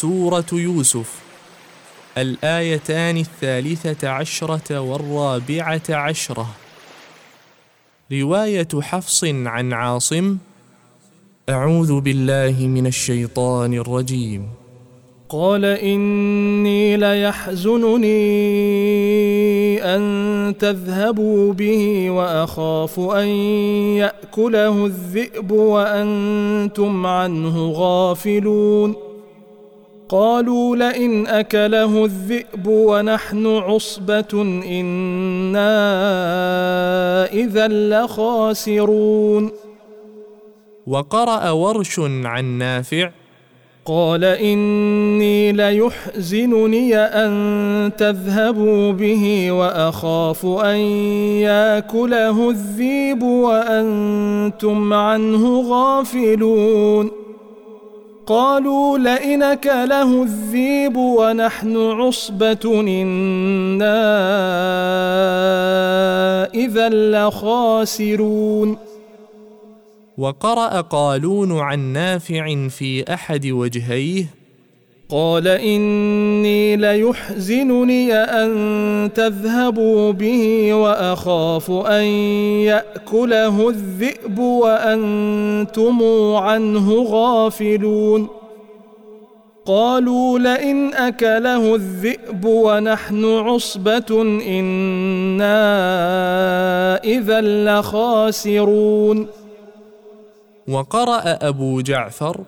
سورة يوسف الآيتان الثالثة عشرة والرابعة عشرة. رواية حفص عن عاصم أعوذ بالله من الشيطان الرجيم. قال إني ليحزنني أن تذهبوا به وأخاف أن يأكله الذئب وأنتم عنه غافلون. قالوا لئن أكله الذئب ونحن عصبة إنا إذا لخاسرون. وقرأ ورش عن نافع قال إني ليحزنني أن تذهبوا به وأخاف أن يأكله الذيب وأنتم عنه غافلون. قالوا لئن أكله الذيب ونحن عصبة إنا إذا لخاسرون. وقرأ قالون عن نافع في أحد وجهيه قال إني ليحزنني أن تذهبوا به وأخاف أن يأكله الذئب وأنتم عنه غافلون. قالوا لئن أكله الذئب ونحن عصبة إنا إذا لخاسرون. وقرأ أبو جعفر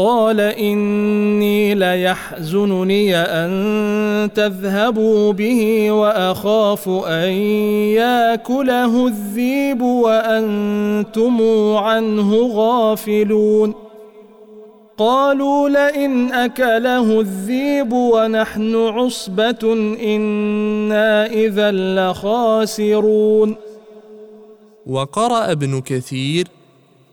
قال إني ليحزنني أن تذهبوا به وأخاف أن يأكله الذيب وأنتم عنه غافلون. قالوا لئن أكله الذيب ونحن عصبة إنا إذا لخاسرون. وقرأ ابن كثير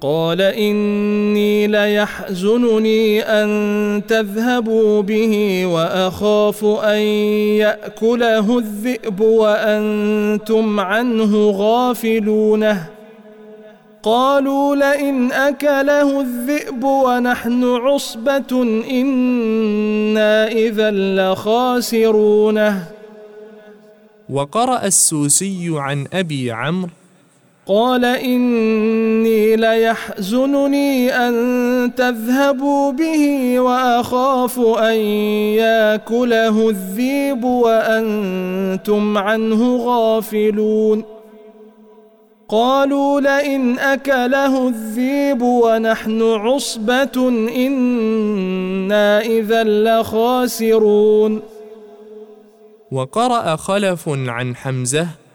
قال إني ليحزنني أن تذهبوا به وأخاف أن يأكله الذئب وأنتم عنه غافلونه قالوا لئن أكله الذئب ونحن عصبة إنا إذا لخاسرونه وقرأ السوسي عن أبي عمرو قال إني ليحزنني أن تذهبوا به وأخاف أن يأكله الذيب وأنتم عنه غافلون. قالوا لئن أكله الذيب ونحن عصبة إنا إذا لخاسرون. وقرأ خلف عن حمزة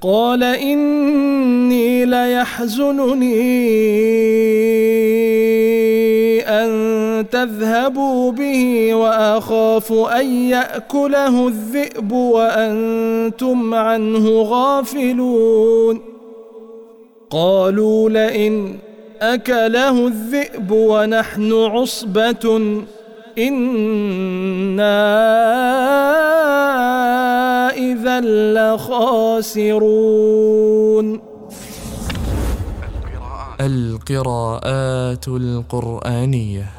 قال إني ليحزنني أن تذهبوا به وأخاف أن يأكله الذئب وأنتم عنه غافلون. قالوا لئن أكله الذئب ونحن عصبة إنا لخاسرون القراءات القرآنية.